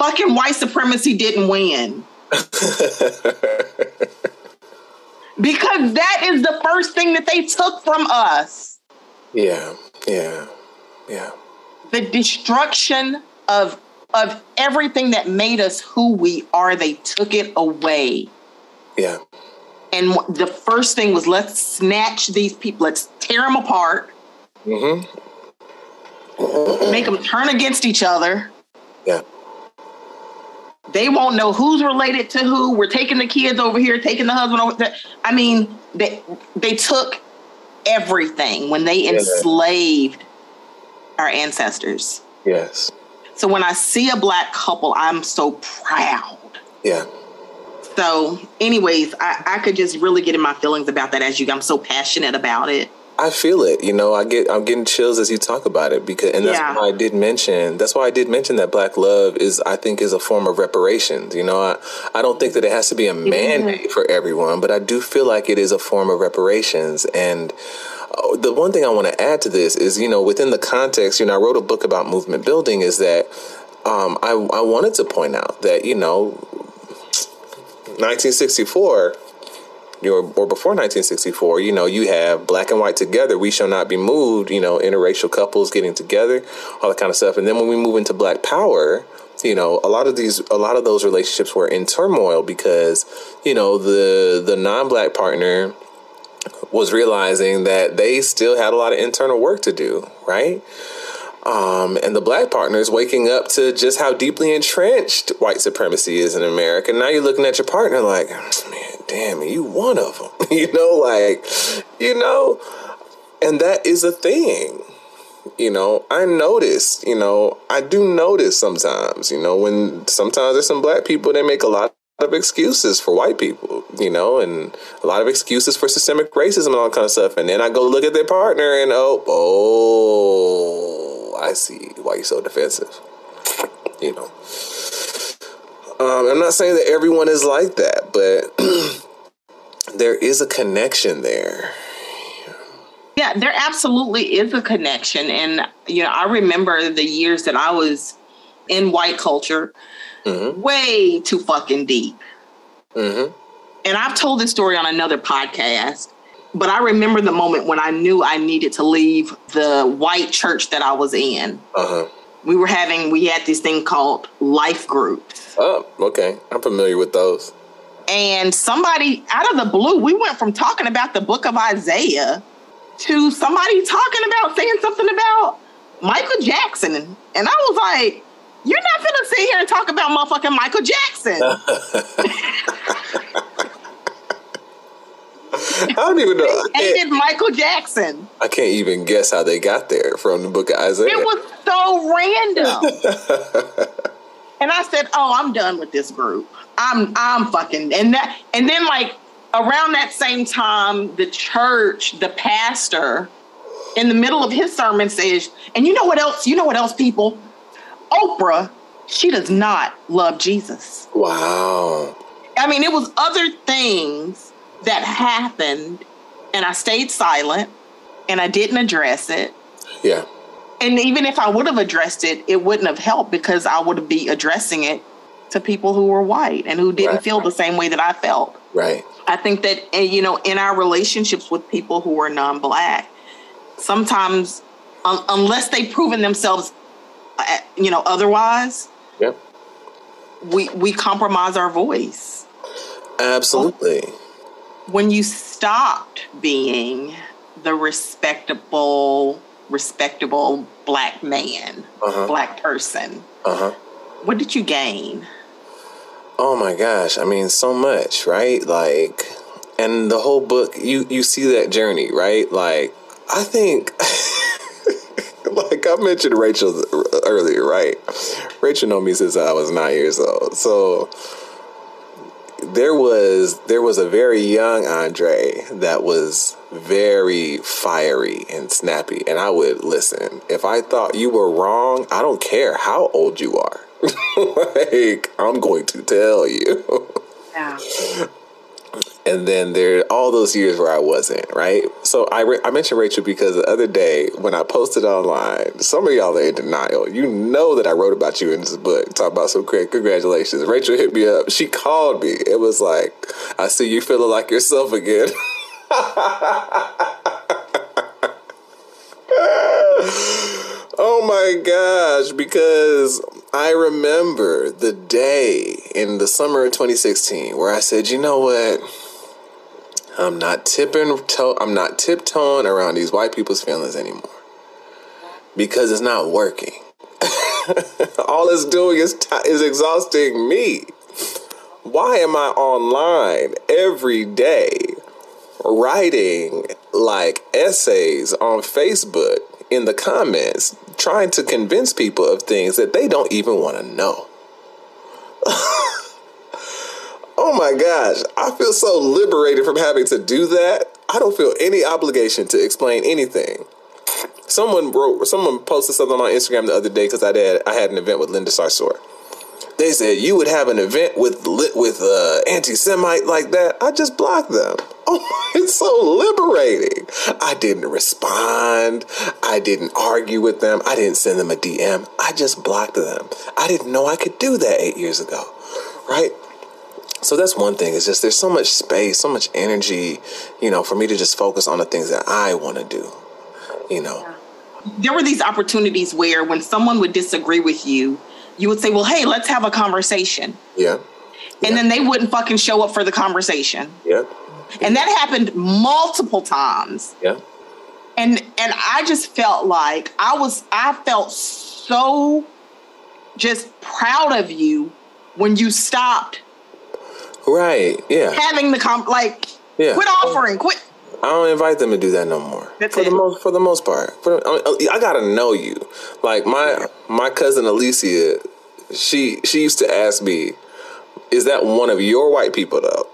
fucking white supremacy didn't win. (laughs) Because that is the first thing that they took from us yeah, yeah, yeah. the destruction of, of everything that made us who we are. They took it away. Yeah. And the first thing was let's snatch these people, let's tear them apart, Mm-hmm. make them turn against each other. Yeah. They won't know who's related to who. We're taking the kids over here, taking the husband over there. I mean, they they took everything when they Yeah. enslaved our ancestors. Yes. So when I see a black couple, I'm so proud. Yeah. So, anyways, I, I could just really get in my feelings about that as you. I'm so passionate about it. I feel it. You know, I get I'm getting chills as you talk about it because and that's Yeah. why I did mention that's why I did mention that black love is I think is a form of reparations. You know, I, I don't think that it has to be a mandate for everyone, but I do feel like it is a form of reparations and uh, the one thing I want to add to this is, you know, within the context, you know, I wrote a book about movement building is that um, I, I wanted to point out that, you know, 1964 know, or before 1964, you know, you have black and white together, we shall not be moved, you know, interracial couples getting together, all that kind of stuff. And then when we move into black power, you know, a lot of these, a lot of those relationships were in turmoil because, you know, the the non-black partner was realizing that they still had a lot of internal work to do, right? Um, and the black partner is waking up to just how deeply entrenched white supremacy is in America. Now you're looking at your partner like, man, damn, you one of them, (laughs) you know, like, you know, and that is a thing. You know, I notice, you know, I do notice sometimes, you know, when sometimes there's some black people that make a lot of excuses for white people, you know, and a lot of excuses for systemic racism and all kind of stuff. And then I go look at their partner and oh, oh, I see why you're so defensive. You know, um, I'm not saying that everyone is like that, but (clears throat) there is a connection there. Yeah, there absolutely is a connection. And, you know, I remember the years that I was in white culture way too fucking deep. Mm-hmm. And I've told this story on another podcast, but I remember the moment when I knew I needed to leave the white church that I was in. Uh huh. We were having, we had this thing called life groups. Oh, okay. I'm familiar with those. And somebody out of the blue, we went from talking about the book of Isaiah to somebody talking about saying something about Michael Jackson. And I was like, you're not gonna sit here and talk about motherfucking Michael Jackson. (laughs) (laughs) (laughs) I don't even know. Hated Michael Jackson. I can't even guess how they got there from the book of Isaiah. It was so random. (laughs) and I said, "Oh, I'm done with this group. I'm I'm fucking." And that and then like around that same time, the church, the pastor, in the middle of his sermon says, "And you know what else? You know what else, people? Oprah, she does not love Jesus." Wow. I mean, it was other things that happened, and I stayed silent and I didn't address it. Yeah. And even if I would have addressed it, it wouldn't have helped because I would be addressing it to people who were white and who didn't Right. feel the same way that I felt. Right. I think that eh, you know, in our relationships with people who are non-black, sometimes un- unless they've proven themselves, uh, you know, otherwise, Yep. we we compromise our voice. Absolutely. When you stopped being the respectable, respectable black man, Uh-huh. black person, Uh huh. what did you gain? Oh my gosh. I mean, so much, right? Like, and the whole book, you you see that journey, right? Like, I think, (laughs) like I mentioned Rachel earlier, right? Rachel know me since I was nine years old, so there was there was a very young Andre that was very fiery and snappy, and I would listen. If I thought you were wrong, I don't care how old you are. (laughs) like I'm going to tell you. Yeah. And then there all those years where I wasn't, right? So I, re- I mentioned Rachel because the other day when I posted online, some of y'all are in denial. You know that I wrote about you in this book, talk about some great congratulations. Rachel hit me up. She called me. It was like, I see you feeling like yourself again. (laughs) oh my gosh, because I remember the day in the summer of 2016 where I said, you know what? I'm not tipping I'm not tiptoeing around these white people's feelings anymore. Because it's not working. (laughs) All it's doing is t- is exhausting me. Why am I online every day writing like essays on Facebook in the comments trying to convince people of things that they don't even want to know? (laughs) Oh my gosh, I feel so liberated from having to do that. I don't feel any obligation to explain anything. Someone wrote, someone posted something on Instagram the other day because I had I had an event with Linda Sarsour. They said you would have an event with with uh, anti-Semite like that. I just blocked them. (laughs) Oh, it's so liberating. I didn't respond. I didn't argue with them. I didn't send them a DM. I just blocked them. I didn't know I could do that eight years ago, right? So that's one thing. It's just there's so much space, so much energy, you know, for me to just focus on the things that I want to do. You know. There were these opportunities where when someone would disagree with you, you would say, Well, hey, let's have a conversation. Yeah. And then they wouldn't fucking show up for the conversation. Yeah. And that happened multiple times. Yeah. and and I just felt like I was I felt so just proud of you when you stopped Right. Yeah. having the comp like Yeah. quit offering quit I don't invite them to do that no more. That's for it. the most for the most part. For I, mean, I gotta know you. Like my my cousin Alicia, she she used to ask me, "Is that one of your white people though?"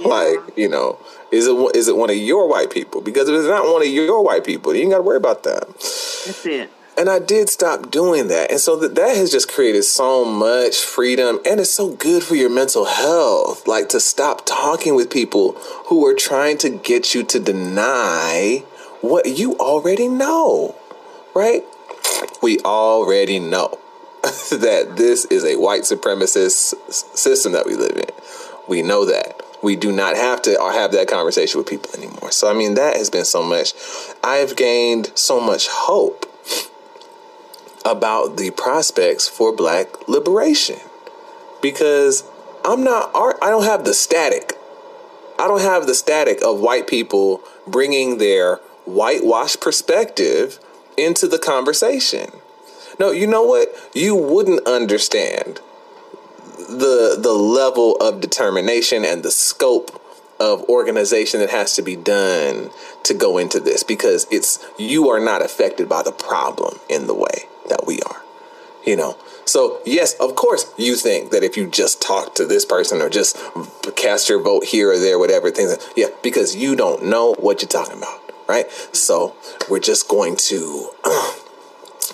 (laughs) like you know, is it one- it one of your white people? Because if it's not one of your white people, you ain't got to worry about that. that's it And I did stop doing that. And so that, that has just created so much freedom and it's so good for your mental health. Like to stop talking with people who are trying to get you to deny what you already know, right? We already know (laughs) that this is a white supremacist system that we live in. We know that. We do not have to or have that conversation with people anymore. So, I mean, that has been so much. I've gained so much hope about the prospects for black liberation because I'm not I don't have the static I don't have the static of white people bringing their whitewashed perspective into the conversation. No, you know what? You wouldn't understand the the level of determination and the scope of organization that has to be done to go into this because it's you are not affected by the problem in the way that we are you know so yes of course you think that if you just talk to this person or just cast your vote here or there whatever things yeah because you don't know what you're talking about right so we're just going to (clears throat)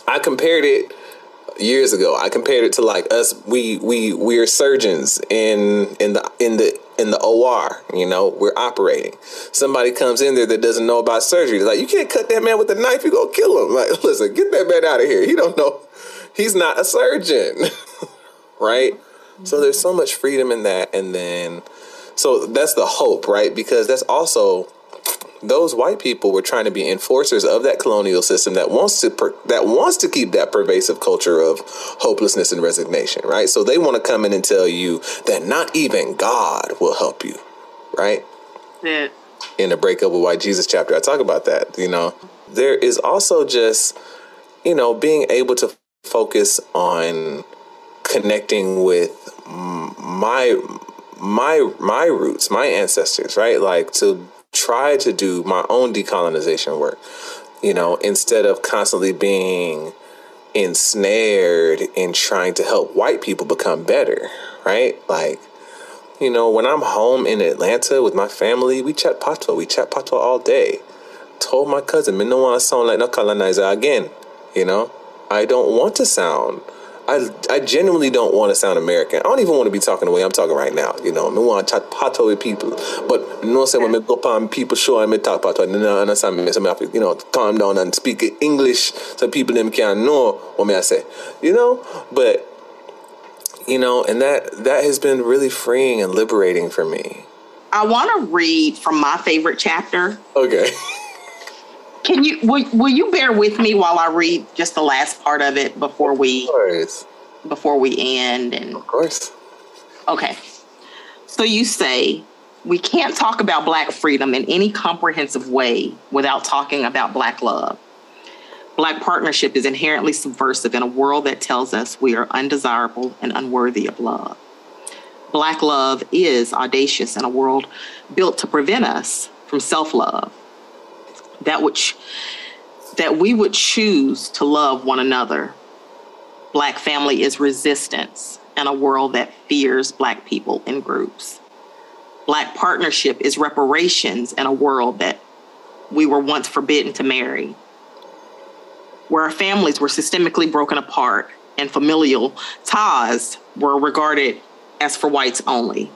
i compared it years ago. I compared it to like us. We we we're surgeons in in the in the in the OR. You know, we're operating. Somebody comes in there that doesn't know about surgery. They're like, you can't cut that man with a knife. you're gonna kill him. Like, (laughs) listen, get that man out of here. He don't know. He's not a surgeon, (laughs) right? So there's so much freedom in that, and then so that's the hope, right? Because that's also those white people were trying to be enforcers of that colonial system that wants to per, that wants to keep that pervasive culture of hopelessness and resignation, right? So they want to come in and tell you that not even God will help you, right? Yeah. In the breakup with white Jesus chapter, I talk about that. You know, there is also just you know being able to focus on connecting with my my my roots, my ancestors, right? Like to try to do my own decolonization work, you know, instead of constantly being ensnared in trying to help white people become better, right? Like, you know, when I'm home in Atlanta with my family, we chat patois. We chat patois all day. Told my cousin, me no want to sound like no colonizer again. You know, I don't want to sound I, I genuinely don't want to sound American. I don't even want to be talking the way I'm talking right now. You know, I want to chat patois with people. But no say when I go upon people show and me talk patois, and then I understand me, so I have to, you know, calm down and speak English so people them can know what me I say. You know, but you know, and that that has been really freeing and liberating for me. I want to read from my favorite chapter. Okay. (laughs) Can you will, will you bear with me while I read just the last part of it before we before we end and Of course. Okay. So you say we can't talk about black freedom in any comprehensive way without talking about black love. Black partnership is inherently subversive in a world that tells us we are undesirable and unworthy of love. Black love is audacious in a world built to prevent us from self love that which that we would choose to love one another. Black family is resistance in a world that fears Black people in groups. Black partnership is reparations in a world that we were once forbidden to marry. Where our families were systemically broken apart and familial ties were regarded as for whites only.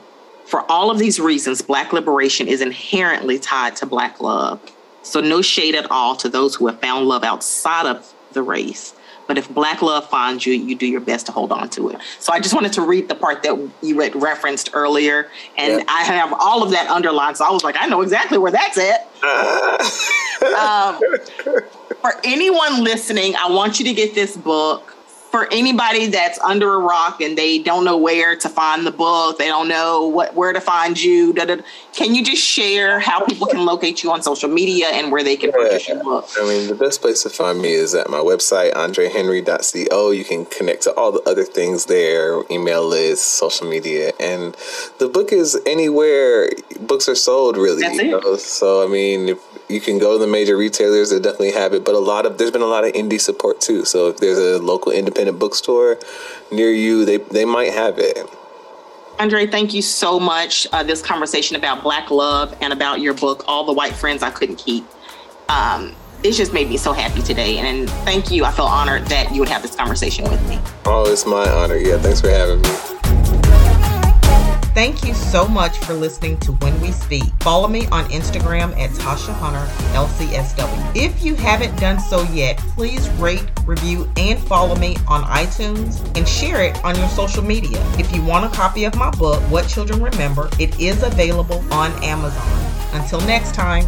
For all of these reasons, Black liberation is inherently tied to Black love. So, no shade at all to those who have found love outside of the race. But if black love finds you, you do your best to hold on to it. So I just wanted to read the part that you read referenced earlier, and I have all of that underlined. So I was like, I know exactly where that's at. (laughs) um, for anyone listening, I want you to get this book for anybody that's under a rock and they don't know where to find the book, they don't know what where to find you. Da, da, can you just share how people can locate you on social media and where they can yeah. purchase your book? I mean, the best place to find me is at my website, andrehenry.co. You can connect to all the other things there, email list, social media, and the book is anywhere books are sold. Really, it. Know? So I mean, if, you can go to the major retailers that definitely have it, but a lot of there's been a lot of indie support too. So if there's a local independent bookstore near you, they they might have it. Andre, thank you so much. Uh, this conversation about Black love and about your book, All the White Friends I Couldn't Keep. Um, it just made me so happy today. And thank you. I feel honored that you would have this conversation with me. Oh, it's my honor. Yeah, thanks for having me. Thank you so much for listening to When We Speak. Follow me on Instagram at Tasha Hunter LCSW. If you haven't done so yet, please rate, review, and follow me on iTunes and share it on your social media. If you want a copy of my book, What Children Remember, it is available on Amazon. Until next time.